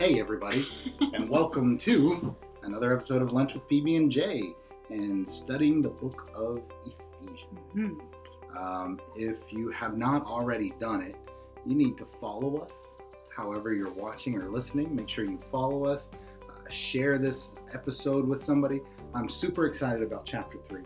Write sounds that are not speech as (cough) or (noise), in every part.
Hey, everybody, and welcome to another episode of Lunch with PB and J and studying the book of Ephesians. Hmm. Um, if you have not already done it, you need to follow us. However, you're watching or listening, make sure you follow us. Uh, share this episode with somebody. I'm super excited about chapter three.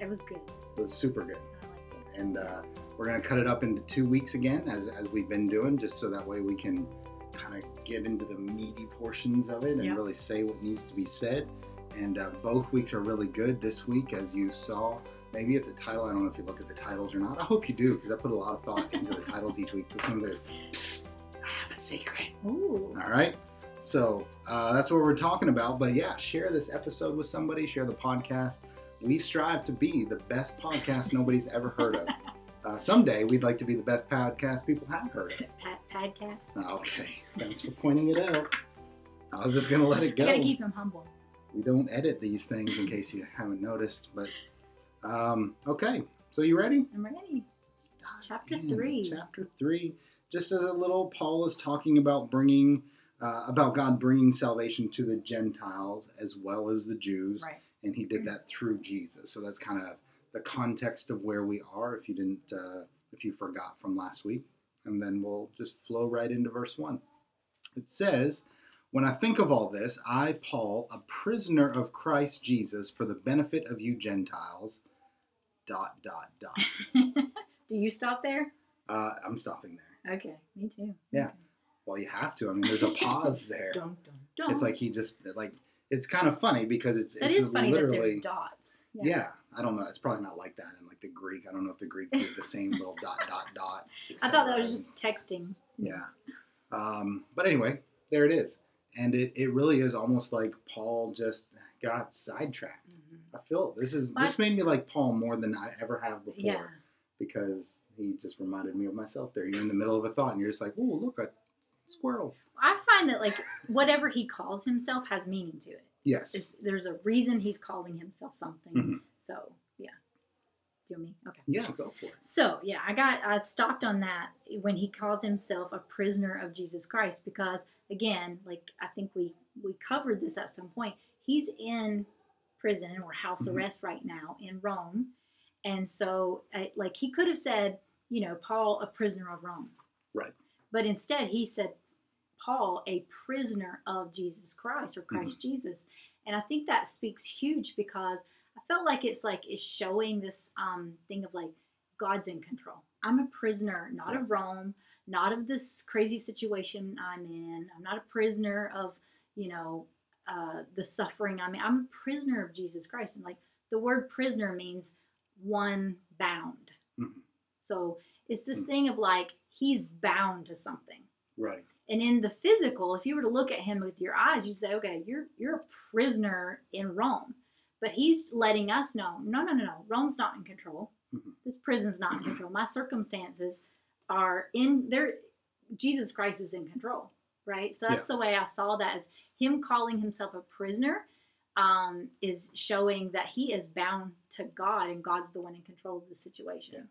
It was good. It was super good. I liked it. and uh, we're going to cut it up into two weeks again as, as we've been doing just so that way we can kind of get into the meaty portions of it and Yeah. really say what needs to be said and uh, both weeks are really good this week as you saw maybe at the title i don't know if you look at the titles or not i hope you do because i put a lot of thought into the titles each week this one goes Psst, i have a secret Ooh. all right. So uh, that's what we're talking about. But yeah, share this episode with somebody, share the podcast. We strive to be the best podcast nobody's ever heard of. Uh, someday we'd like to be the best podcast people have heard of. (laughs) Podcast. Okay. Thanks for pointing it out. I was just going to let it You go. gotta keep him humble. We don't edit these things in case you haven't noticed. But um, okay. So you ready? I'm ready. Let's Chapter in. three. Chapter three. Just as a little, Paul is talking about bringing, uh, about God bringing salvation to the Gentiles as well as the Jews, Right. and He did that through Jesus. So that's kind of the context of where we are. If you didn't, uh, if you forgot from last week, and then we'll just flow right into verse one. It says. When I think of all this, I, Paul, a prisoner of Christ Jesus, for the benefit of you Gentiles, dot, dot, dot. (laughs) Do you stop there? Uh, I'm stopping there. Okay. Me too. Yeah. Okay. Well, you have to. I mean, there's a pause there. (laughs) Dun, dun, dun. It's like he just like it's kind of funny because it's that it's is funny that literally there's dots. Yeah. I don't know. It's probably not like that in like the Greek. I don't know if the Greek did the same little (laughs) dot dot dot. I thought that was just texting. yeah. Um, but anyway, there it is, and it it really is almost like Paul just got sidetracked. Mhm. I feel this is this made me like Paul more than I ever have before Yeah. because he just reminded me of myself. There, you're in the middle of a thought, and you're just like, "Oh, look, a squirrel." I find that like whatever he calls himself has meaning to it. Yes. It's, there's a reason he's calling himself something. Mhm. So yeah. Do you want me? Okay. Yeah, go for it. So yeah, I got I stopped on that when he calls himself a prisoner of Jesus Christ because again, like I think we we covered this at some point. He's in prison or house Mhm. arrest right now in Rome, and so uh, like he could have said, you know, Paul a prisoner of Rome, Right. But instead he said Paul a prisoner of Jesus Christ or Christ Jesus, and I think that speaks huge because I felt like it's like it's showing this um, thing of like God's in control. I'm a prisoner, not of Rome, not of this crazy situation I'm in. I'm not a prisoner of you know uh, the suffering I'm in. I'm a prisoner of Jesus Christ, and like the word prisoner means one bound. Mhm. So it's this Mhm. thing of like he's bound to something. Right. And in the physical, if you were to look at him with your eyes, you'd say, okay, you're you're a prisoner in Rome. But he's letting us know, no, no, no, no. Rome's not in control. Mhm. This prison's not in control. My circumstances are in there. Jesus Christ is in control, right? So that's the way I saw that as him calling himself a prisoner um, is showing that he is bound to God and God's the one in control of the situation.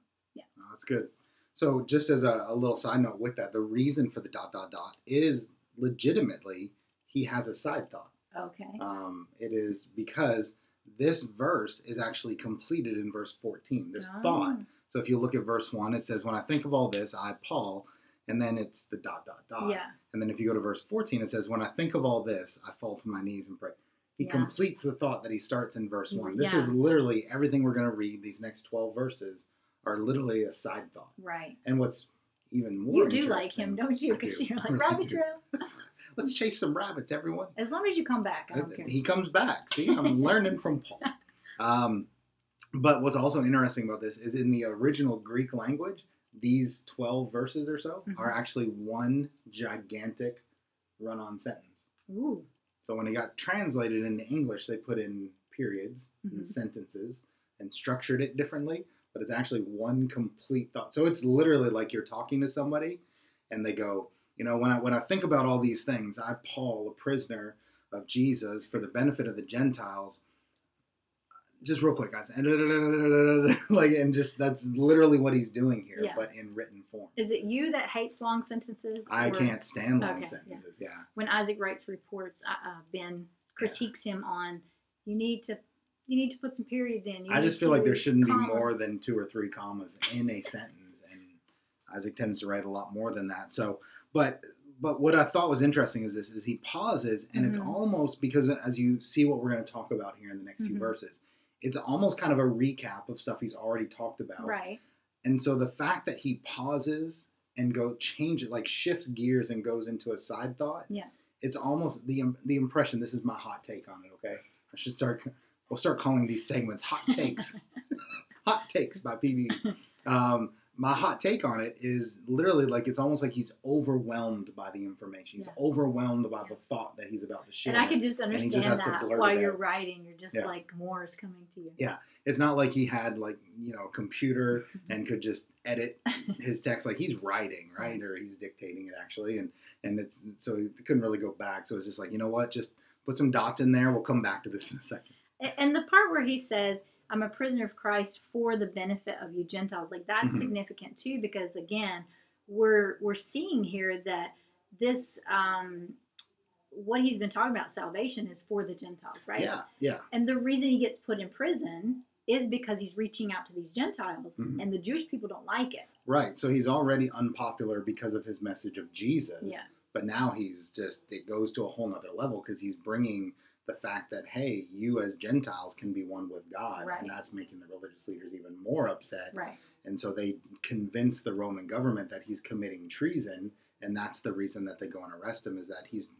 Oh, that's good. So, just as a, a little side note with that, the reason for the dot dot dot is legitimately he has a side thought. Okay. Um, it is because this verse is actually completed in verse 14. This thought. Oh. So, if you look at verse 1, it says, When I think of all this, I, Paul, and then it's the dot dot dot. Yeah. And then if you go to verse 14, it says, When I think of all this, I fall to my knees and pray. He Yeah. completes the thought that he starts in verse 1. This Yeah. is literally everything we're going to read. These next 12 verses are literally a side thought. Right. And what's even more You do like him, don't you? Because do. you're like (laughs) rabbit trail. (laughs) Let's chase some rabbits, everyone. As long as you come back, I don't care. He comes back. See, I'm (laughs) learning from Paul. Um, but what's also interesting about this is in the original Greek language, these 12 verses or so Mhm. are actually one gigantic run on sentence. Ooh. So when it got translated into English, they put in periods and Mhm. sentences and structured it differently, but it's actually one complete thought. So it's literally like you're talking to somebody and they go, you know, when I when I think about all these things, I Paul, a prisoner of Jesus for the benefit of the Gentiles, just real quick, guys, and (laughs) like, and just that's literally what he's doing here, Yeah. but in written form. Is it you that hates long sentences? I or- can't stand long Okay, sentences. Yeah. When Isaac writes reports, uh, uh, Ben critiques him on you need to you need to put some periods in. You I just feel like there shouldn't be more than two or three commas in a sentence, and Isaac tends to write a lot more than that. So, but but what I thought was interesting is this: is he pauses, and it's Mhm. almost because as you see what we're going to talk about here in the next few Mhm. verses, it's almost kind of a recap of stuff he's already talked about. Right. And so the fact that he pauses and go change it, like shifts gears and goes into a side thought. Yeah. It's almost the the impression. This is my hot take on it. Okay, I should start. We'll start calling these segments hot takes. (laughs) hot takes by PB. Um, my hot take on it is literally like it's almost like he's overwhelmed by the information. He's Yeah. overwhelmed by the thought that he's about to share. And I can just he just understand that while you're out. writing, you're just Yeah. like more is coming to you. Yeah. it's not like he had like you know a computer and could just edit (laughs) his text like he's writing right or he's dictating it actually and and it's so he couldn't really go back so it's just like you know what just put some dots in there we'll come back to this in a second And the part where he says, I'm a prisoner of Christ for the benefit of you Gentiles, like that's Mhm. significant too, because again, we're we're seeing here that this um what he's been talking about, salvation, is for the Gentiles, right? yeah yeah And the reason he gets put in prison is because he's reaching out to these Gentiles, Mhm. and the Jewish people don't like it. right so he's already unpopular because of his message of jesus Yeah. but now he's just it goes to a whole nother level because he's bringing the fact that hey you as gentiles can be one with god Right. and that's making the religious leaders even more upset Right. And so they convince the Roman government that he's committing treason, and that's the reason that they go and arrest him is that he's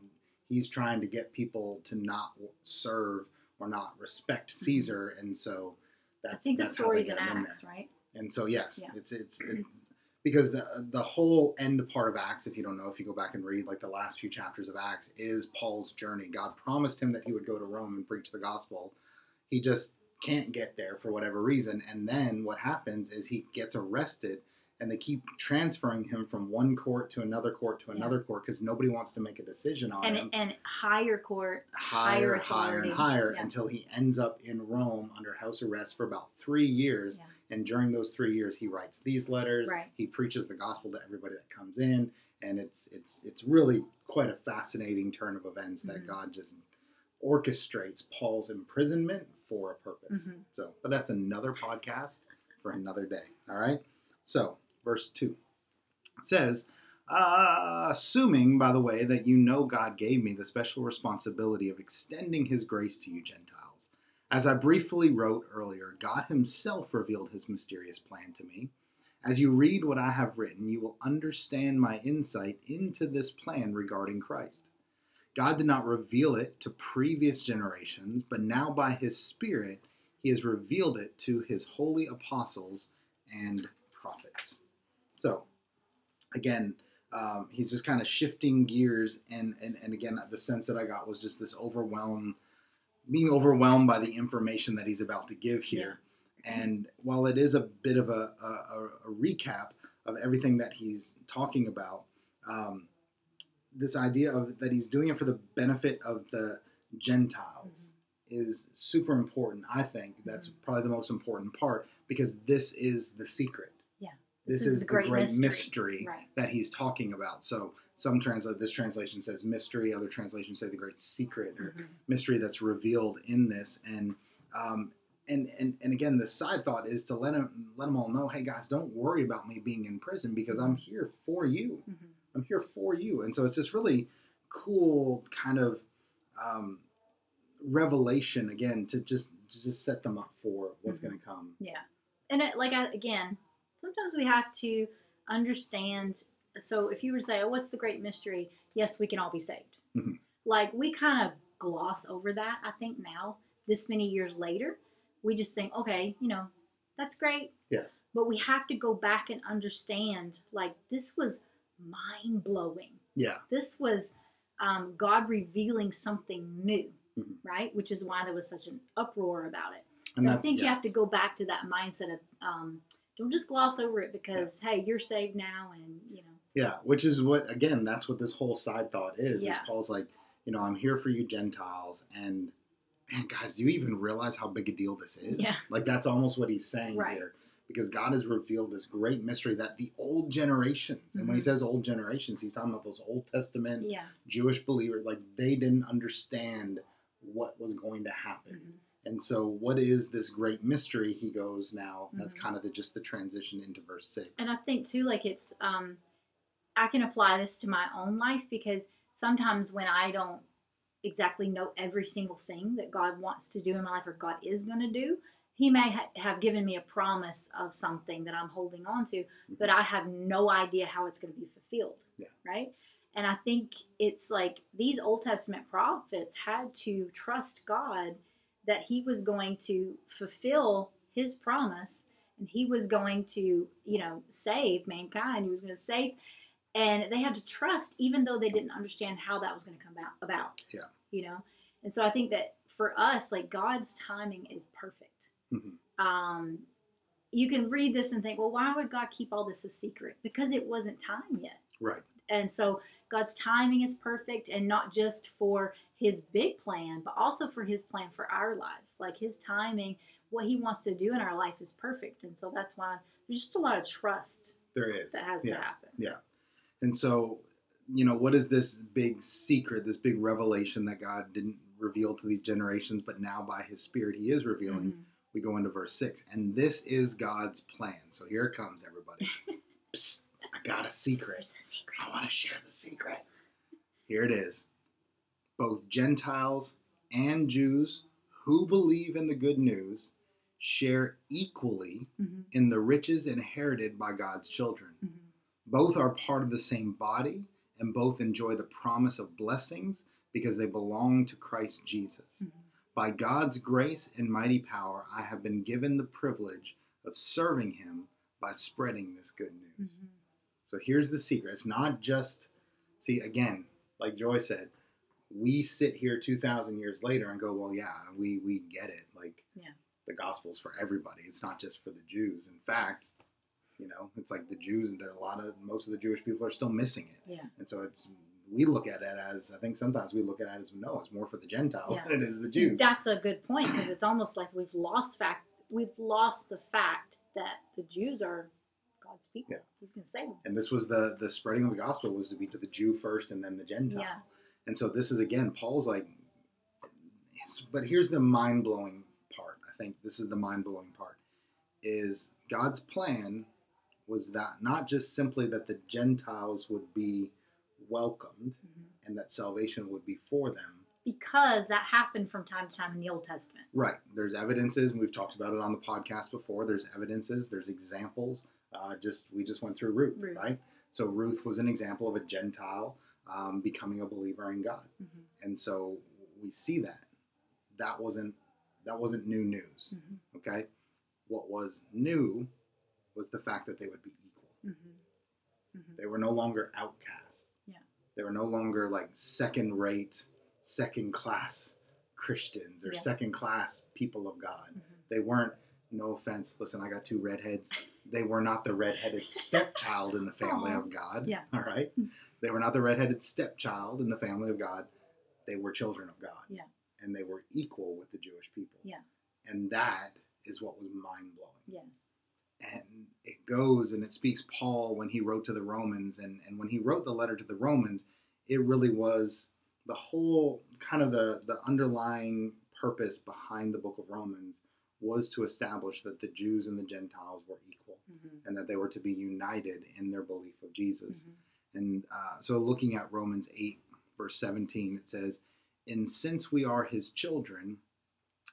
he's trying to get people to not serve or not respect mm-hmm. Caesar, and so that's I think the that's how they story's in Acts, right? And so yes, Yeah. it's it's it, (clears throat) because the the whole end part of Acts, if you don't know, if you go back and read like the last few chapters of Acts, is Paul's journey. God promised him that he would go to Rome and preach the gospel. He just can't get there for whatever reason, and then what happens is he gets arrested, and they keep transferring him from one court to another court to Yeah. another court because nobody wants to make a decision on And him and higher court, higher, higher higher, and higher Yeah. until he ends up in Rome under house arrest for about three years. Yeah. And during those three years, he writes these letters. Right. He preaches the gospel to everybody that comes in, and it's it's it's really quite a fascinating turn of events that Mhm. God just orchestrates Paul's imprisonment for a purpose. Mhm. So, but that's another podcast for another day. All right. So, verse two says, uh, assuming, by the way, that you know God gave me the special responsibility of extending His grace to you Gentiles. As I briefly wrote earlier, God Himself revealed His mysterious plan to me. As you read what I have written, you will understand my insight into this plan regarding Christ. God did not reveal it to previous generations, but now by His Spirit, He has revealed it to His holy apostles and prophets. So, again, um, he's just kind of shifting gears, and, and and again, the sense that I got was just this overwhelm, being overwhelmed by the information that he's about to give here. And while it is a bit of a, a, a- recap of everything that he's talking about, um, this idea of that he's doing it for the benefit of the Gentiles is super important. I think that's probably the most important part because this is the secret. Yeah. This, is, the great, mystery, Right. that he's talking about. So some translate this translation says mystery, other translations say the great secret or Mhm. mystery that's revealed in this. And um, and and and again, the side thought is to let him let them all know, hey guys, don't worry about me being in prison because I'm here for you. Mhm. I'm here for you. And so it's this really cool kind of um, revelation again to just to just set them up for what's Mhm. going to come. Yeah, and it, like I, again, sometimes we have to understand. So if you were to say, "Oh, what's the great mystery?" Yes, we can all be saved. Mhm. Like we kind of gloss over that. I think now, this many years later, we just think, "Okay, you know, that's great." Yeah. But we have to go back and understand. Like this was mind blowing. Yeah, This was um, God revealing something new, Mhm. right? Which is why there was such an uproar about it. and I think you have to go back to that mindset of um, don't just gloss over it because hey, you're saved now, and you know, Yeah, which is what again, that's what this whole side thought is. is Yeah. Paul's like, you know, I'm here for you Gentiles, and man, guys, do you even realize how big a deal this is? Yeah. Like that's almost what he's saying Right. here. Because God has revealed this great mystery that the old generations, and when he Mhm. says old generations, he's talking about those Old Testament Yeah. Jewish believers, like they didn't understand what was going to happen. Mhm. And so, what is this great mystery? He goes now. That's Mhm. kind of the, just the transition into verse six. And I think too, like it's, um, I can apply this to my own life because sometimes when I don't exactly know every single thing that God wants to do in my life or God is going to do, He may ha- have given me a promise of something that I'm holding on to, mm-hmm. but I have no idea how it's going to be fulfilled. Yeah. Right. And I think it's like these Old Testament prophets had to trust God that He was going to fulfill His promise and He was going to, you know, save mankind. He was going to save. And they had to trust, even though they didn't understand how that was going to come about. about Yeah. You know? And so I think that for us, like God's timing is perfect. mm-hmm. Um, you can read this and think, well, why would God keep all this a secret? Because it wasn't time yet. Right. And so God's timing is perfect and not just for his big plan, but also for his plan for our lives. Like his timing, what he wants to do in our life is perfect. And so that's why there's just a lot of trust There is. that has yeah. to happen. And so, you know, what is this big secret, this big revelation that God didn't reveal to the generations, but now by his Spirit he is revealing? Mhm. We go into verse six. And this is God's plan. So here it comes, everybody. (laughs) Psst, I got a secret. Secret. I want to share the secret. Here it is. Both Gentiles and Jews who believe in the good news share equally Mhm. in the riches inherited by God's children. Mhm. Both are part of the same body and both enjoy the promise of blessings because they belong to Christ Jesus. Mhm. By God's grace and mighty power, I have been given the privilege of serving Him by spreading this good news. Mhm. So here's the secret. It's not just, see, again, like Joy said, we sit here 2,000 years later and go, well, yeah, we, we get it. Like, Yeah. the gospel's for everybody. It's not just for the Jews. In fact, you know, it's like the Jews, and there are a lot of, most of the Jewish people are still missing it. Yeah. And so it's, we look at it as, I think sometimes we look at it as, no, it's more for the Gentiles Yeah. than it is the Jews. That's a good point because it's almost like we've lost fact. We've lost the fact that the Jews are God's people. Yeah. He's going to save them. And this was the the spreading of the gospel was to be to the Jew first and then the Gentile. Yeah. And so this is again Paul's like but here's the mind-blowing part. I think this is the mind-blowing part is God's plan was that not just simply that the Gentiles would be welcomed Mhm. and that salvation would be for them. Because that happened from time to time in the Old Testament. Right. There's evidences, and we've talked about it on the podcast before. There's evidences, there's examples. Uh, just we just went through Ruth, Ruth. right? So Ruth was an example of a Gentile um, becoming a believer in God, Mhm. and so we see that that wasn't that wasn't new news. Mhm. Okay, what was new was the fact that they would be equal. Mhm. Mhm. They were no longer outcasts. Yeah. They were no longer like second rate, second class Christians or Yeah. second class people of God. Mhm. They weren't, no offense, listen, I got two redheads. They were not the redheaded stepchild in the family Aw. of God. Yeah. All right. They were not the redheaded stepchild in the family of God. They were children of God. Yeah. And they were equal with the Jewish people. Yeah. And that is what was mind blowing Yes. And it goes and it speaks paul when he wrote to the romans and, and when he wrote the letter to the romans it really was the whole kind of the, the underlying purpose behind the book of romans was to establish that the jews and the gentiles were equal Mhm. and that they were to be united in their belief of jesus Mhm. and uh, so looking at romans 8 verse 17 it says and since we are his children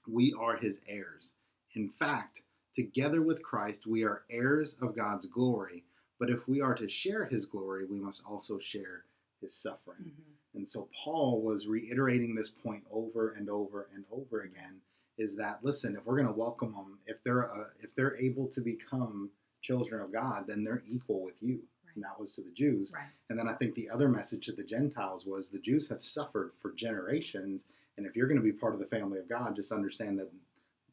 we are his heirs in fact together with christ we are heirs of god's glory but if we are to share his glory we must also share his suffering Mhm. and so Paul was reiterating this point over and over and over again is that listen, if we're going to welcome them, if they're uh, if they're able to become children of God, then they're equal with you. And that was to the Jews. Right. And then I think the other message to the Gentiles was the Jews have suffered for generations, and if you're going to be part of the family of God, just understand that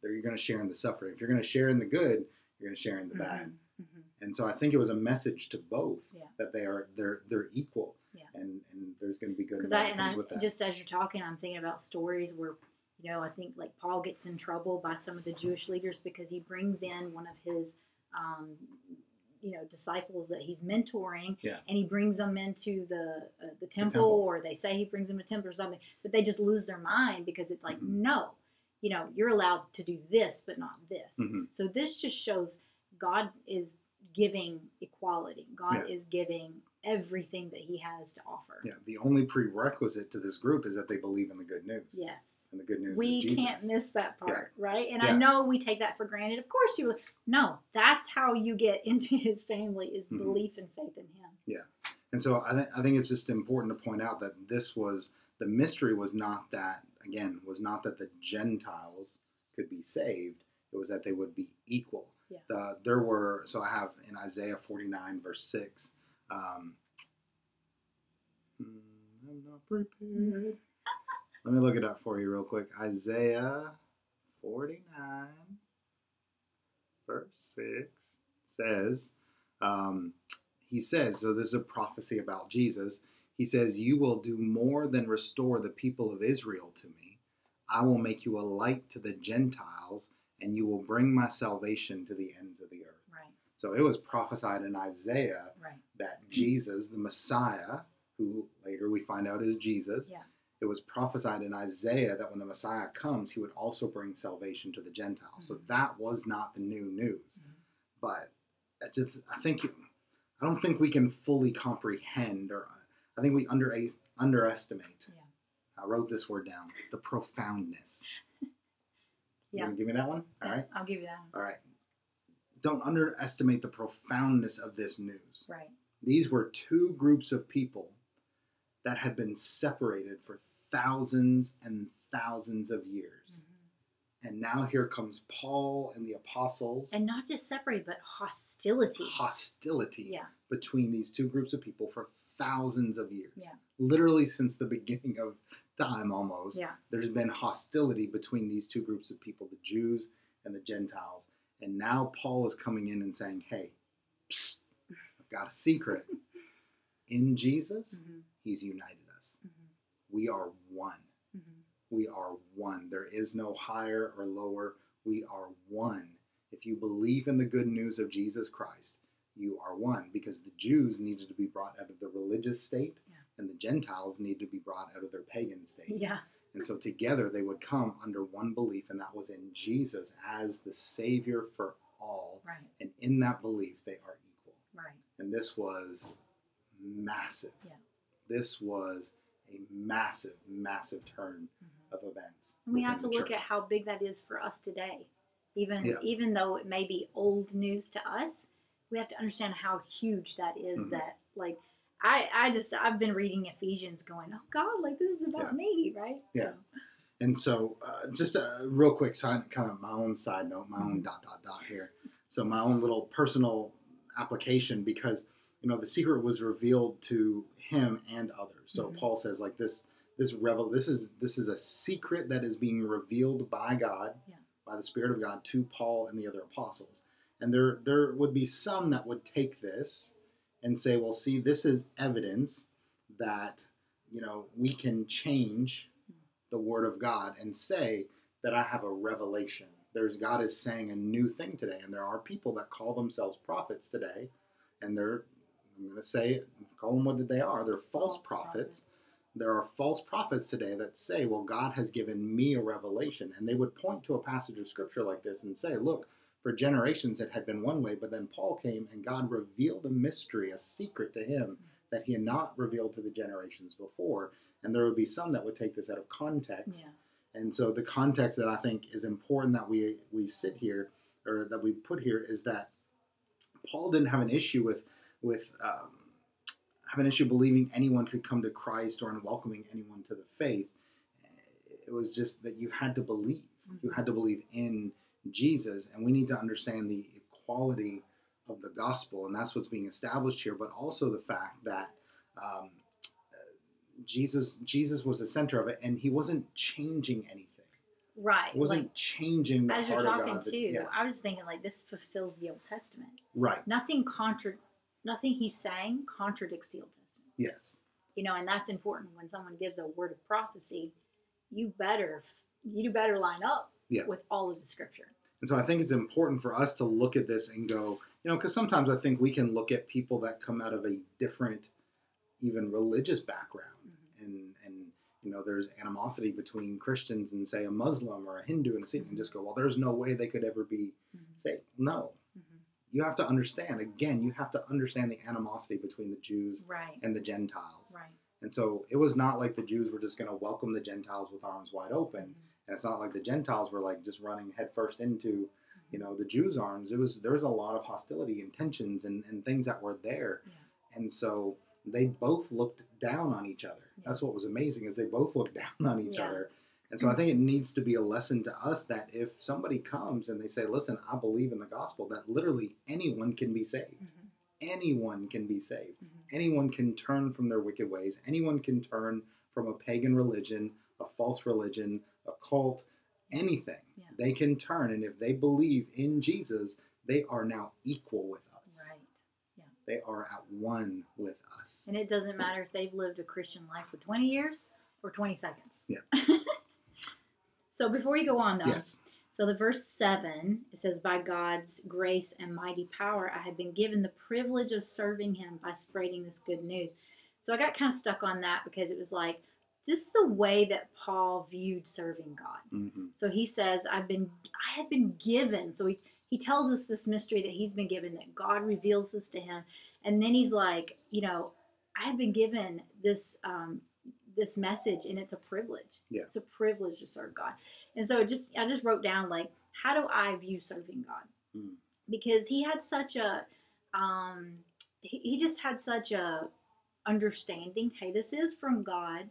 you're going to share in the suffering. If you're going to share in the good, you're going to share in the bad. Mhm. Mhm. And so I think it was a message to both Yeah. that they are they're they're equal. Yeah. And and there's going to be good and bad I and things I with that. just as you're talking, I'm thinking about stories where you know, I think like Paul gets in trouble by some of the Jewish leaders because he brings in one of his, um, you know, disciples that he's mentoring, Yeah. and he brings them into the uh, the, temple, temple. or they say he brings them to temple or something, but they just lose their mind because it's like, Mhm. no, you know, you're allowed to do this, but not this. Mhm. So this just shows God is giving equality. God Yeah. is giving everything that He has to offer. Yeah, the only prerequisite to this group is that they believe in the good news. Yes. And the good news We is Jesus. can't miss that part, right? And Yeah. I know we take that for granted. Of course you no, that's how you get (laughs) into his family is Mhm. belief and faith in him. Yeah. And so I, th- I think it's just important to point out that this was the mystery was not that again was not that the Gentiles could be saved. It was that they would be equal. Yeah. The, there were so I have in Isaiah forty nine verse six. Um, hmm, I'm not prepared. (laughs) Let me look it up for you real quick. Isaiah forty nine verse six says. Um, he says, so this is a prophecy about Jesus. He says, You will do more than restore the people of Israel to me. I will make you a light to the Gentiles, and you will bring my salvation to the ends of the earth. Right, So it was prophesied in Isaiah right. that Jesus, the Messiah, who later we find out is Jesus, Yeah. it was prophesied in Isaiah that when the Messiah comes, he would also bring salvation to the Gentiles. So Mhm. that was not the new news. Mhm. But I just, I think, I don't think we can fully comprehend, or I think we under, underestimate. Yeah. I wrote this word down: the profoundness. (laughs) You Yeah. give me that one? All right. I'll give you that one. All right. Don't underestimate the profoundness of this news. Right. These were two groups of people that had been separated for thousands and thousands of years. Mhm. And now here comes Paul and the apostles. And not just separate, but hostility. hostility Yeah. between these two groups of people for thousands of years. Yeah. Literally since the (laughs) beginning of time almost. Yeah. There's been hostility between these two groups of people, the Jews and the Gentiles. And now Paul is coming in and saying, hey, psst, I've got a secret. (laughs) In Jesus, Mhm. he's united us. Mhm. We are one. Mhm. We are one. There is no higher or lower. We are one. If you believe in the good news of Jesus Christ, you are one because the Jews needed to be brought out of the religious state Yeah. and the Gentiles need to be brought out of their pagan state. Yeah. And so together they would come under one belief, and that was in Jesus as the Savior for all. Right. And in that belief, they are equal. Right. And this was massive. Yeah. This was a massive, massive turn Mhm. of events. And we have to within the look at how big that is for us today. Even Yeah. even though it may be old news to us, we have to understand how huge that is Mhm. that like I, I just I've been reading Ephesians going, Oh God, like this is about Yeah. me, right? Yeah. So, And so, uh, just a real quick side, kind of my own side note, my Mm-hmm. own dot dot dot here. So my own little personal application because you know the secret was revealed to him and others. So Mhm. Paul says like this this revel this is this is a secret that is being revealed by God, Yeah. by the Spirit of God to Paul and the other apostles. And there there would be some that would take this and say, well, see, this is evidence that you know we can change the Word of God and say that I have a revelation. There's God is saying a new thing today, and there are people that call themselves prophets today, and they're I'm going to say call them what they are. They're false, prophets. There are false prophets today that say, "Well, God has given me a revelation," and they would point to a passage of Scripture like this and say, "Look." For generations, it had been one way, but then Paul came and God revealed a mystery, a secret to him that he had not revealed to the generations before. And there would be some that would take this out of context. Yeah. And so the context that I think is important that we we sit here or that we put here is that Paul didn't have an issue with with um, have an issue believing anyone could come to Christ or in welcoming anyone to the faith. It was just that you had to believe. You had to believe in Jesus, and we need to understand the equality of the gospel, and that's what's being established here. But also the fact that um, Jesus Jesus was the center of it, and he wasn't changing anything. Right. He wasn't like changing the as you're talking too, yeah, I was thinking like this fulfills the Old Testament. right. Nothing contra nothing he's saying contradicts the Old Testament. Yes. You know, and that's important when someone gives a word of prophecy, you better you do better line up Yeah. with all of the scripture. And so I think it's important for us to look at this and go, you know, because sometimes I think we can look at people that come out of a different, even religious background, and and you know, there's animosity between Christians and say a Muslim or a Hindu and a Sikh, and just go, well, there's no way they could ever be Mhm. saved. No, Mhm. you have to understand. Again, you have to understand the animosity between the Jews Right. and the Gentiles. Right. And so it was not like the Jews were just going to welcome the Gentiles with arms wide open. And it's not like the Gentiles were like just running headfirst into, you know, the Jews' arms. It was there was a lot of hostility and tensions and, and things that were there. Yeah. And so they both looked down on each other. Yeah. That's what was amazing is they both looked (laughs) down on each Yeah. other. And so I think it needs to be a lesson to us that if somebody comes and they say, "Listen, I believe in the gospel," that literally anyone can be saved. Mhm. Anyone can be saved Mhm. anyone can turn from their wicked ways. Anyone can turn from a pagan religion, a false religion, a cult, anything. Yeah. They can turn, and if they believe in Jesus, they are now equal with us. Right. They are at one with us. And it doesn't matter if they've lived a Christian life for 20 years or 20 seconds. Yeah. (laughs) so before you go on, though, Yes. so the verse 7, it says, By God's grace and mighty power, I have been given the privilege of serving him by spreading this good news. So I got kind of stuck on that because it was like just the way that Paul viewed serving God. hmm So he says, I've been I have been given. So he, he tells us this mystery that he's been given, that God reveals this to him. And then he's like, you know, I have been given this um, this message and it's a privilege. Yeah. It's a privilege to serve God. And so it just I just wrote down like, how do I view serving God? Mm. Because he had such a um he, he just had such a understanding, hey, this is from God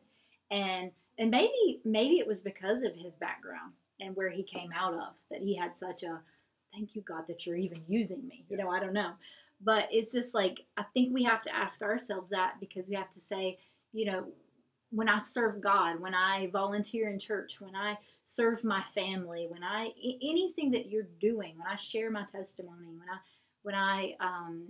and and maybe maybe it was because of his background and where he came out of that he had such a thank you god that you're even using me you know i don't know. But it's just like i think we have to ask ourselves that because we have to say you know when i serve god when i volunteer in church when i serve my family when I anything that you're doing when i share my testimony when i when i um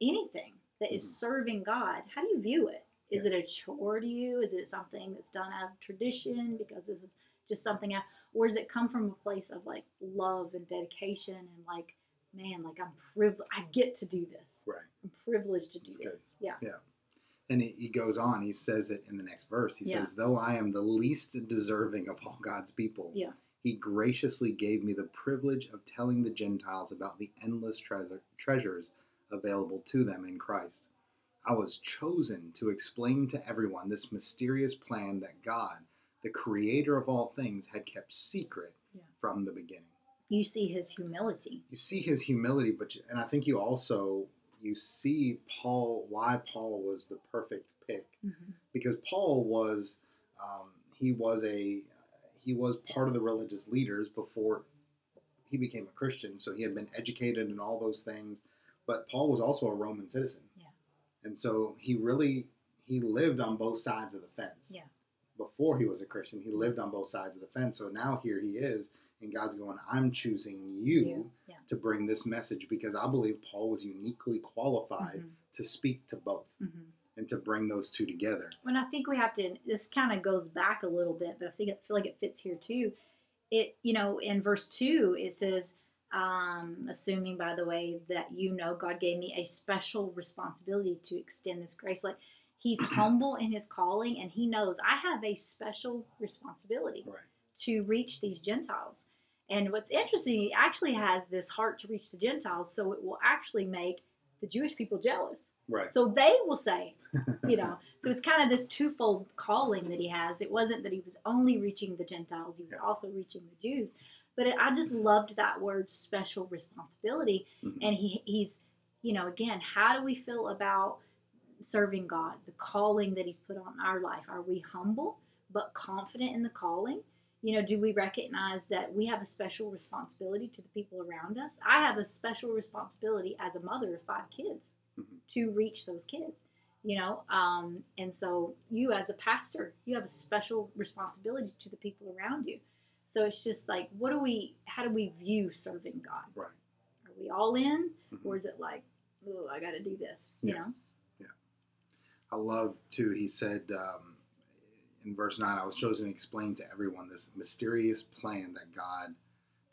anything that is Mhm. serving god how do you view it is it a chore to you? Is it something that's done out of tradition because this is just something, I, or does it come from a place of like love and dedication and like, man, like I'm privileged, I get to do this. Right. I'm privileged to do That's good. this. Yeah. Yeah. And he, goes on, he says it in the next verse. He Yeah. says, Though I am the least deserving of all God's people, Yeah. he graciously gave me the privilege of telling the Gentiles about the endless treasure, treasures available to them in Christ. I was chosen to explain to everyone this mysterious plan that God, the creator of all things, had kept secret Yeah. from the beginning. You see his humility. You see his humility, but you- and I think you also you see Paul why Paul was the perfect pick because Paul was um, he was a he was part of the religious leaders before he became a Christian, so he had been educated in all those things. But Paul was also a Roman citizen, Yeah. And so he really he lived on both sides of the fence. Yeah. Before he was a Christian, he lived on both sides of the fence. So now here he is, and God's going, "I'm choosing you." You. Yeah. To bring this message because I believe Paul was uniquely qualified Mhm. to speak to both Mhm. and to bring those two together. And I think we have to. This kind of goes back a little bit, but I think I feel like it fits here too. It you know in verse two it says, um, assuming by the way that you know God gave me a special responsibility to extend this grace. Like he's (clears throat) humble in his calling, and he knows I have a special responsibility Right. to reach these Gentiles. And what's interesting, he actually has this heart to reach the Gentiles, so it will actually make the Jewish people jealous. Right. So they will say, you know, (laughs) so it's kind of this twofold calling that he has. It wasn't that he was only reaching the Gentiles, he was Yeah. also reaching the Jews. But it, I just loved that word special responsibility. Mhm. And he, he's, you know, again, how do we feel about serving God, the calling that he's put on our life? Are we humble but confident in the calling? You know, do we recognize that we have a special responsibility to the people around us? I have a special responsibility as a mother of five kids Mhm. to reach those kids you know um, and so you as a pastor you have a special responsibility to the people around you so it's just like what do we how do we view serving god Right. are we all in Mhm. or is it like oh i gotta do this you Yeah. know I love too. He said um, in verse 9, I was chosen to explain to everyone this mysterious plan that God,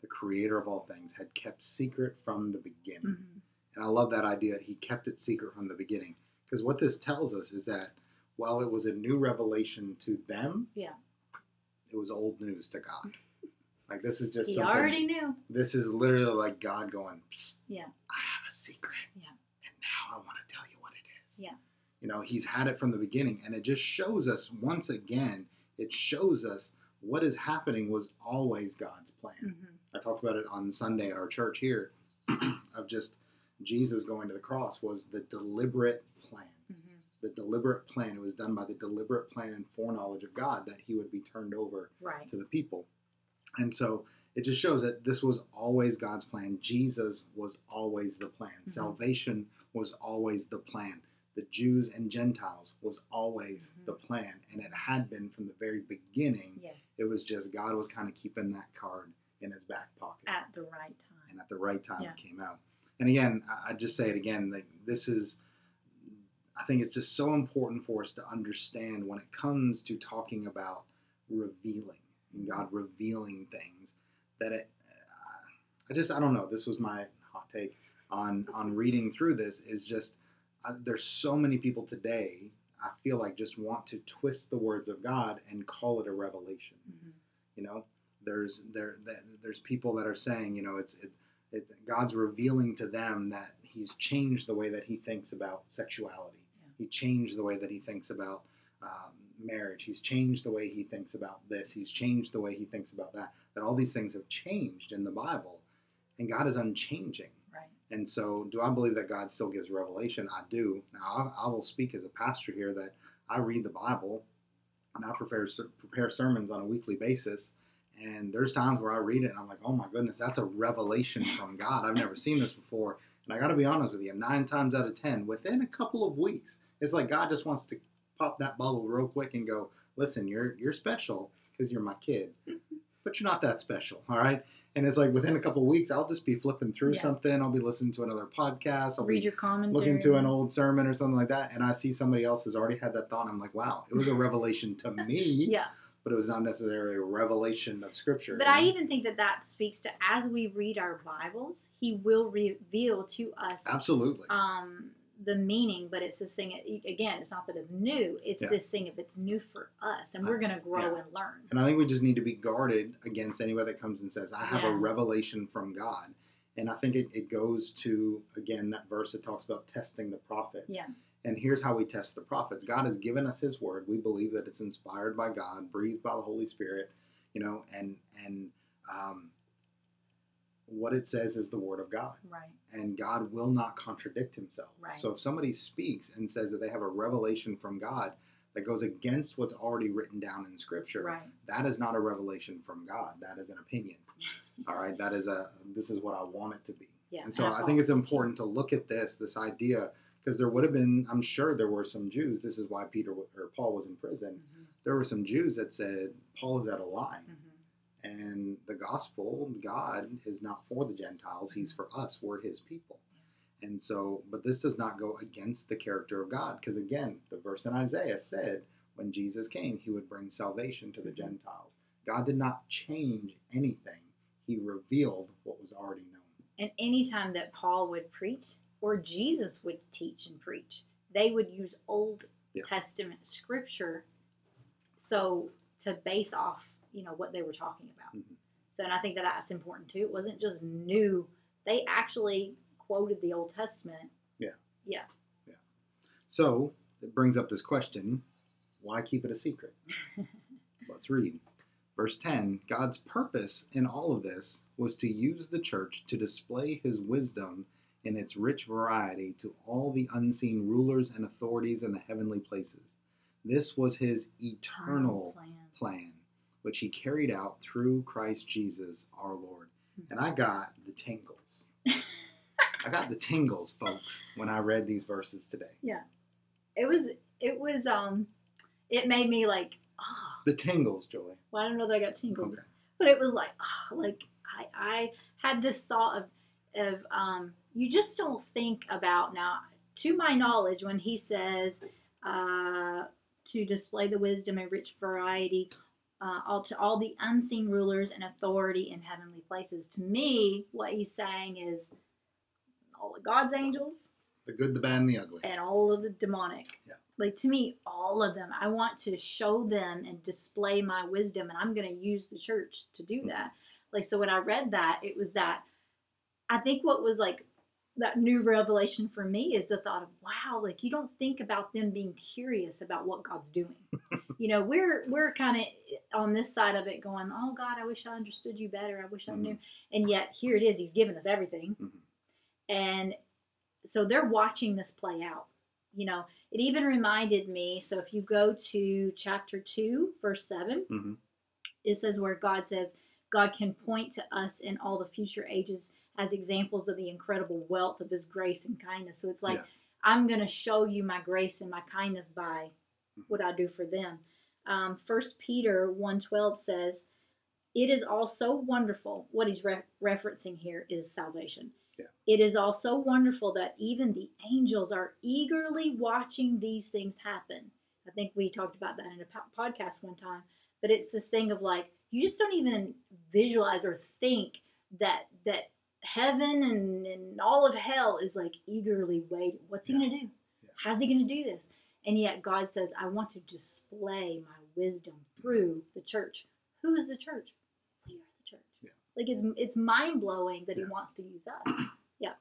the creator of all things, had kept secret from the beginning. Mhm. And I love that idea. He kept it secret from the beginning. Because what this tells us is that while it was a new revelation to them, Yeah. it was old news to God. Like this is just He something. already knew. This is literally like God going, Psst, Yeah. I have a secret. Yeah. And now I want to tell you what it is. Yeah. You know, he's had it from the beginning. And it just shows us once again, it shows us what is happening was always God's plan. Mhm. I talked about it on Sunday at our church here (clears throat) of just Jesus going to the cross was the deliberate plan. Mhm. The deliberate plan. It was done by the deliberate plan and foreknowledge of God that he would be turned over Right. to the people. And so it just shows that this was always God's plan. Jesus was always the plan. Mhm. Salvation was always the plan. The Jews and Gentiles was always Mhm. the plan. And it had been from the very beginning. Yes. It was just God was kind of keeping that card in his back pocket. At the right time. and at the right time Yeah. it came out. And again, I, I just say it again, like this is I think it's just so important for us to understand when it comes to talking about revealing and God revealing things that it uh, I just I don't know, this was my hot take on on reading through this is just uh, there's so many people today I feel like just want to twist the words of God and call it a revelation Mhm. you know there's there that there's people that are saying you know it's it, it god's revealing to them that he's changed the way that he thinks about sexuality Yeah. he changed the way that he thinks about um, marriage he's changed the way he thinks about this he's changed the way he thinks about that that all these things have changed in the bible and god is unchanging Right. and so, do I believe that God still gives revelation? I do. Now, I, I will speak as a pastor here that I read the Bible and I prepare prepare sermons on a weekly basis. And there's times where I read it and I'm like, oh my goodness, that's a revelation from God. I've never seen this before. And I got to be honest with you, nine times out of ten, within a couple of weeks, it's like God just wants to pop that bubble real quick and go, listen, you're you're special because you're my kid, (laughs) but you're not that special, all right? And it's like within a couple of weeks, I'll just be flipping through Yeah. something. I'll be listening to another podcast. I'll Read your commentary. looking to an old sermon or something like that, and I see somebody else has already had that thought. And I'm like, wow, it was a revelation to (laughs) me, Yeah. but it was not necessarily a revelation of Scripture. But you I even think that that speaks to as we read our Bibles, He will reveal to us absolutely, um, the meaning. But it's this thing again. It's not that it's new. It's Yeah. this thing if it's new for us, and we're going to grow Yeah. and learn. and I think we just need to be guarded against anybody that comes and says, "I have a revelation from God." And I think it, it goes to again that verse that talks about testing the prophets. Yeah. And here's how we test the prophets. God has given us His Word. We believe that it's inspired by God, breathed by the Holy Spirit, you know, and and um, what it says is the Word of God, Right. and God will not contradict Himself. Right. So if somebody speaks and says that they have a revelation from God that goes against what's already written down in Scripture, Right. that is not a revelation from God. That is an opinion. (laughs) All right, that is a this is what I want it to be. Yeah. And so and a I think it's important to look at this, this idea, because there would have been, I'm sure there were some Jews. This is why Peter or Paul was in prison. teaching. There were some Jews that said Paul is out of line, Mhm. And the gospel, God is not for the Gentiles; He's for us. We're His people. And so, but this does not go against the character of God, because again, the verse in Isaiah said, when Jesus came, He would bring salvation to the Gentiles. God did not change anything; He revealed what was already known. And anytime that Paul would preach or Jesus would teach and preach, they would use Old Yeah. Testament scripture so to base off, you know, what they were talking about. Mhm. So and I think that that's important too. It wasn't just new. They actually quoted the Old Testament. Yeah. Yeah. Yeah. So it brings up this question why keep it a secret? (laughs) Let's read. Verse 10 God's purpose in all of this was to use the church to display his wisdom in its rich variety to all the unseen rulers and authorities in the heavenly places. This was his eternal plan. plan, which he carried out through Christ Jesus our Lord. And I got the tingles. I got the tingles, folks, when I read these verses today. Yeah. It was it was um it made me like ah The tingles, Joy. well I don't know that I got tingles. Okay. but it was like ah, like I I had this thought of of um you just don't think about now to my knowledge when he says uh to display the wisdom and rich variety uh, all to all the unseen rulers and authority in heavenly places. To me, what he's saying is all of God's angels The good, the bad, and the ugly. and all of the demonic. Yeah. Like to me, all of them. I want to show them and display my wisdom, and I'm going to use the church to do Mhm. that. Like so, when I read that, it was that I think what was like that new revelation for me is the thought of wow, like you don't think about them being curious about what God's doing. (laughs) you know, we're we're kind of on this side of it, going, oh God, I wish I understood you better. I wish I knew. And yet here it is. He's given us everything, Mhm. and so they're watching this play out. You know, it even reminded me. So if you go to chapter 2, verse 7, hmm it says where God says, God can point to us in all the future ages as examples of the incredible wealth of his grace and kindness. So it's like, Yeah. I'm going to show you my grace and my kindness by what I do for them. Um, 1 Peter 1.12 says, it is also wonderful. What he's re- referencing here is salvation. Yeah. It is also wonderful that even the angels are eagerly watching these things happen. I think we talked about that in a po- podcast one time. But it's this thing of like you just don't even visualize or think that that heaven and, and all of hell is like eagerly waiting. What's he Yeah. gonna do? Yeah. How's he gonna do this? And yet God says, I want to display my wisdom through the church. Who is the church? We are the church. Yeah. Like it's it's mind blowing that he wants to use us. Yeah,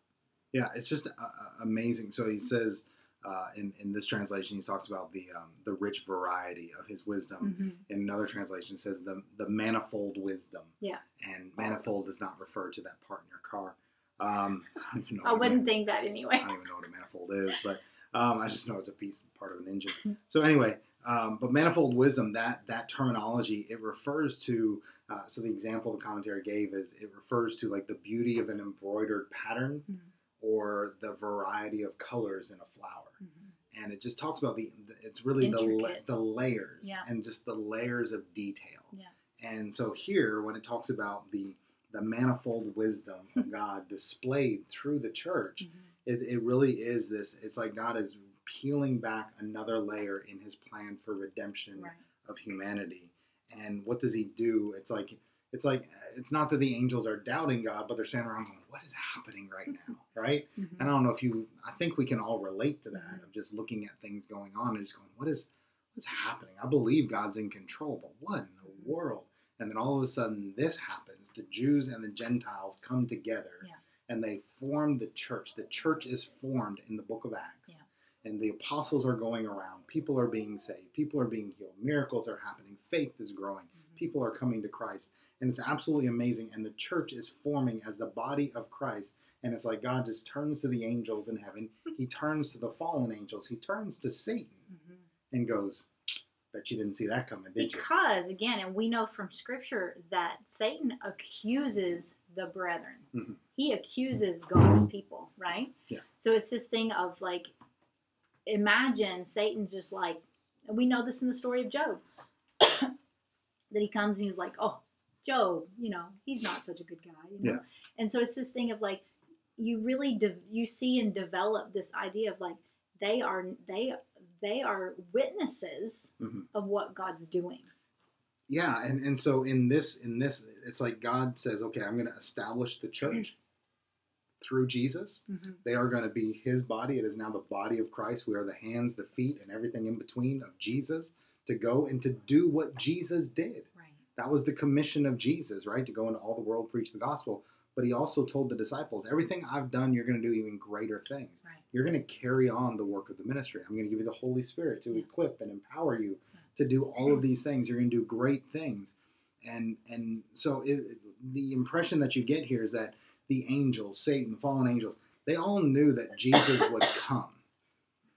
Yeah, it's just uh, uh, amazing. So he says uh, in in this translation, he talks about the um, the rich variety of his wisdom. Mhm. In another translation, it says the the manifold wisdom. Yeah. And manifold does not refer to that part in your car. Um, (laughs) I don't even know. I wouldn't man- think that anyway. I don't even know what a manifold is, but um, I just know it's a piece part of an engine. Hmm. So anyway, um, but manifold wisdom that that terminology it refers to. Uh, so the example the commentary gave is it refers to like the beauty of an embroidered pattern Mhm. Or the variety of colors in a flower Mhm. and it just talks about the, the it's really the Intricate. the layers Yeah. and just the layers of detail Yeah. and so here when it talks about the the manifold wisdom of (laughs) god displayed through the church Mhm. it, it really is this it's like god is peeling back another layer in his plan for redemption Right. of humanity and what does he do it's like it's like it's not that the angels are doubting god but they're standing around going what is happening right now right Mhm. and I don't know if you, I think we can all relate to that of just looking at things going on and just going, what is, what's happening? I believe God's in control, but what in the Mhm. world? And then all of a sudden this happens. The Jews and the Gentiles come together Yeah. and they form the church. The church is formed in the book of Acts. Yeah. And the apostles are going around. People are being saved. People are being healed. Miracles are happening. Faith is growing. People are coming to Christ. And it's absolutely amazing. And the church is forming as the body of Christ. And it's like God just turns to the angels in heaven. He turns to the fallen angels. He turns to Satan Mhm. and goes, Bet you didn't see that coming, did you? Because again, and we know from scripture that Satan accuses the brethren. Mhm. He accuses God's people, right? Yeah. So it's this thing of like, imagine Satan's just like, and we know this in the story of Job, he comes and he's like, oh, Job, you know, he's not such a good guy, you know. Yeah. And so it's this thing of like, you really de- you see and develop this idea of like they are they they are witnesses Mhm. of what God's doing. Yeah, and, and so in this in this it's like God says, Okay, I'm gonna establish the church (clears throat) through Jesus. Mm-hmm. They are going to be his body. It is now the body of Christ. We are the hands, the feet, and everything in between of Jesus to go and to do what Jesus did. Right. That was the commission of Jesus, right? To go into all the world, preach the gospel. But he also told the disciples, everything I've done, you're going to do even greater things. Right. You're going to carry on the work of the ministry. I'm going to give you the Holy Spirit to Yeah. equip and empower you Yeah. to do all of these things. You're going to do great things. And and so it, the impression that you get here is that the angels, Satan, fallen angels, they all knew that Jesus would come.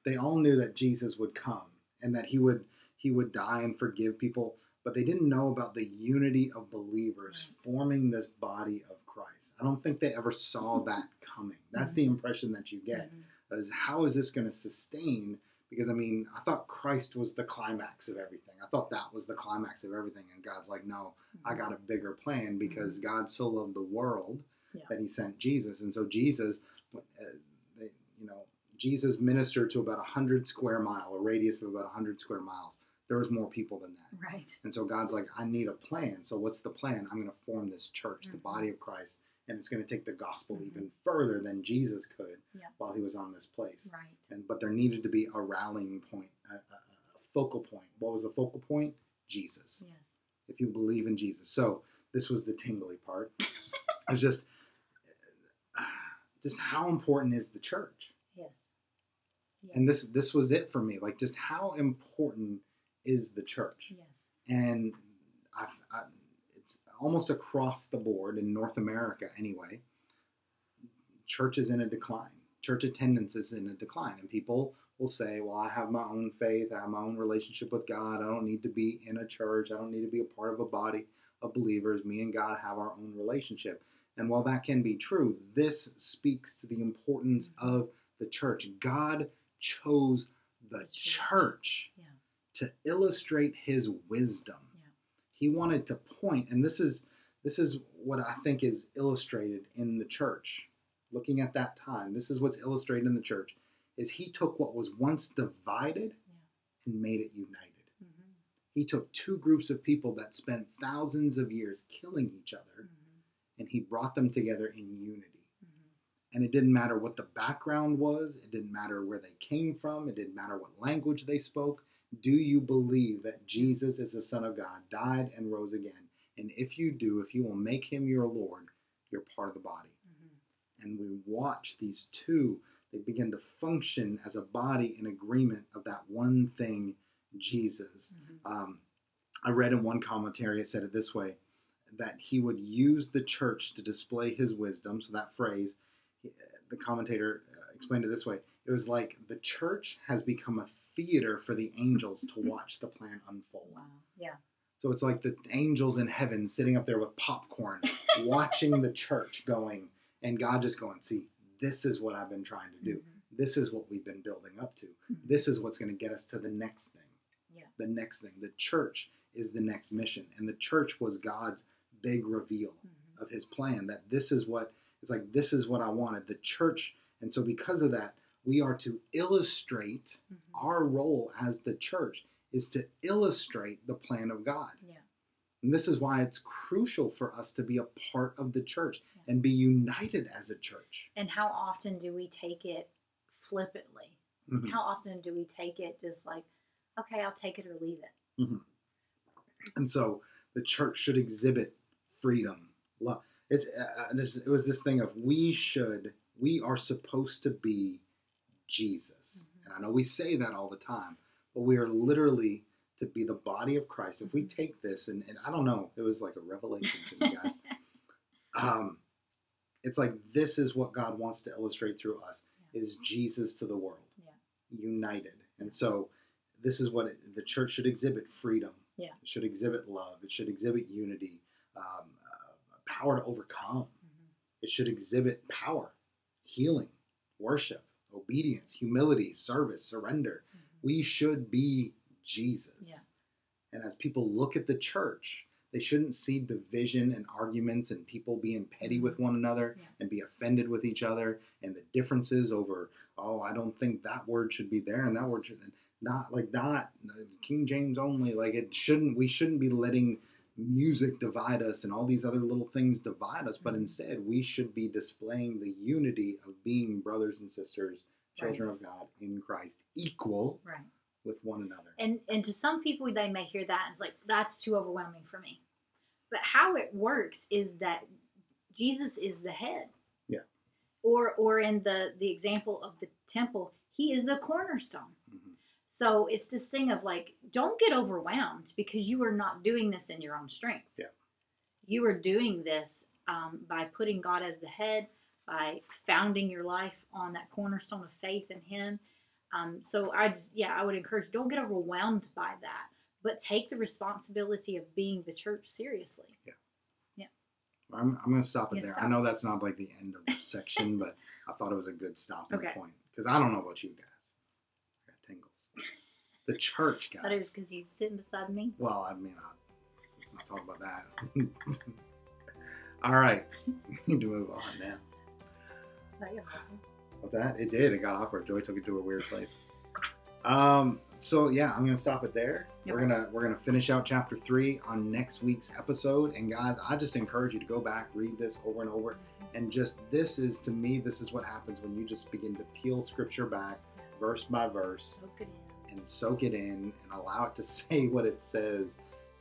They all knew that Jesus would come and that he would he would die and forgive people, but they didn't know about the unity of believers forming this body of Christ. I don't think they ever saw that coming. That's the impression that you get. Mhm. Is how is this going to sustain? Because I mean, I thought Christ was the climax of everything. I thought that was the climax of everything, and God's like, no, I got a bigger plan because God so loved the world Yeah. that He sent Jesus, and so Jesus, uh, they, you know, Jesus ministered to about a hundred square mile, a radius of about a hundred square miles. There was more people than that. Right. And so God's like, I need a plan. So what's the plan? I'm going to form this church, the Mhm. body of Christ, and it's going to take the gospel Mhm. even further than Jesus could Yeah. while he was on this place. Right. And but there needed to be a rallying point, a, a, a focal point. What was the focal point? Jesus. Yes. If you believe in Jesus. So this was the tingly part. (laughs) it's just, just how important is the church? Yes. Yes. And this this was it for me. Like just how important is the church? Yes. and I've, I, it's almost across the board in North America anyway. Church is in a decline. Church attendance is in a decline, and people will say, "Well, I have my own faith. I have my own relationship with God. I don't need to be in a church. I don't need to be a part of a body of believers. Me and God have our own relationship." And while that can be true, this speaks to the importance of the church. God chose the The church. church Yeah. To illustrate his wisdom. Yeah. He wanted to point, and this is this is what I think is illustrated in the church. Looking at that time, this is what's illustrated in the church is he took what was once divided and made it united. Mm-hmm. He took two groups of people that spent thousands of years killing each other Mm-hmm. and he brought them together in unity. Mm-hmm. And it didn't matter what the background was, it didn't matter where they came from, it didn't matter what language they spoke. Do you believe that Jesus is the Son of God, died and rose again? And if you do, if you will make him your Lord, you're part of the body. Mm-hmm. And we watch these two, they begin to function as a body in agreement of that one thing, Jesus. Mm-hmm. Um, I read in one commentary, it said it this way that he would use the church to display his wisdom. So, that phrase, the commentator uh, explained it this way it was like the church has become a theater for the angels to watch the plan unfold. Wow. Yeah. So, it's like the angels in heaven sitting up there with popcorn, (laughs) watching the church going, and God just going, see, this is what I've been trying to do. Mhm. This is what we've been building up to. Mhm. This is what's going to get us to the next thing Yeah. the next thing. The church is the next mission. And the church was God's big reveal Mhm. of his plan that this is what it's like this is what I wanted. The church and so because of that, we are to illustrate Mhm. our role as the church is to illustrate the plan of God. Yeah. And this is why it's crucial for us to be a part of the church Yeah. and be united as a church. And how often do we take it flippantly? Mhm. How often do we take it just like, okay, I'll take it or leave it? And so the church should exhibit freedom, love. It's uh, uh, this, it was this thing of we should we are supposed to be Jesus, Mhm. and I know we say that all the time, but we are literally to be the body of Christ. If we Mhm. take this, and, and I don't know, it was like a revelation to me, guys. (laughs) um, it's like this is what God wants to illustrate through us Yeah. is Jesus to the world, Yeah. united, and so this is what it, the church should exhibit: freedom. Yeah. It should exhibit love. It should exhibit unity, um, uh, power to overcome. Mhm. It should exhibit power, healing, worship, obedience, humility, service, surrender. Mhm. We should be Jesus. Yeah. And as people look at the church, they shouldn't see division and arguments and people being petty with one another Yeah. and be offended with each other and the differences over, oh, I don't think that word should be there and that word should not like that King James only. Like it shouldn't we shouldn't be letting music divide us and all these other little things divide us, but Mhm. instead we should be displaying the unity of being brothers and sisters, children of God in Christ, equal Right. with one another. And and to some people they may hear that and it's like that's too overwhelming for me. But how it works is that Jesus is the head. Yeah. Or or in the the example of the temple, he is the cornerstone. So it's this thing of like don't get overwhelmed because you are not doing this in your own strength. Yeah. You are doing this um, by putting God as the head, by founding your life on that cornerstone of faith in Him. Um, so I just, yeah, I would encourage don't get overwhelmed by that, but take the responsibility of being the church seriously. Yeah. Yeah. I'm, I'm going to stop it there. stop. I know that's not like the end of this section, but I thought it was a good stopping (laughs) Okay. point because I don't know about you guys. I got tingles. The church, I thought it guys. because he's sitting beside me. Well, I mean, I, let's not talk about that. (laughs) All right, (laughs) we need to move on now. That. What's that? It did. It got awkward. Joy took it to a weird place. Um, so yeah, I'm gonna stop it there. Yep. We're gonna we're gonna finish out chapter three on next week's episode. And guys, I just encourage you to go back, read this over and over, and just this is to me, this is what happens when you just begin to peel scripture back, verse by verse, in. And soak it in and allow it to (laughs) say what it says.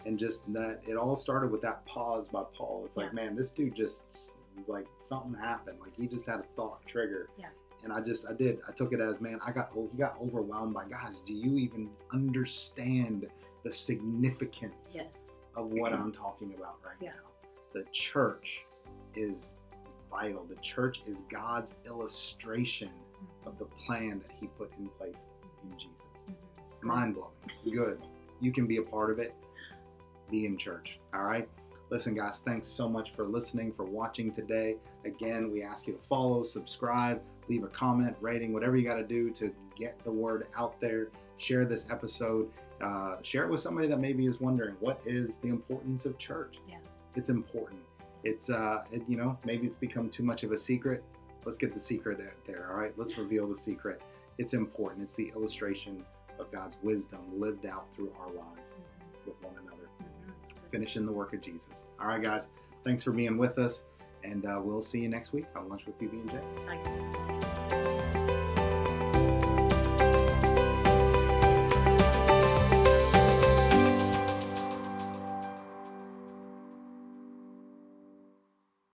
And just that it all started with that pause by Paul. It's like, Yeah. man, this dude just like something happened. Like he just had a thought trigger. Yeah. And I just I did. I took it as man, I got oh, he got overwhelmed by guys, do you even understand the significance Yes. of what I'm talking about right Yeah. now? The church is vital. The church is God's illustration mm-hmm. of the plan that he put in place in Jesus. Mind blowing. It's good. You can be a part of it. Be in church. All right. Listen, guys, thanks so much for listening, for watching today. Again, we ask you to follow, subscribe, leave a comment, rating, whatever you got to do to get the word out there. Share this episode. Uh, share it with somebody that maybe is wondering what is the importance of church. Yeah. It's important. It's uh, it, you know, maybe it's become too much of a secret. Let's get the secret out there. All right, let's reveal the secret. It's important. It's the illustration of God's wisdom lived out through our lives Mhm. with one another, finishing the work of Jesus. All right, guys, thanks for being with us, and uh, we'll see you next week on Lunch with PB and J. Bye.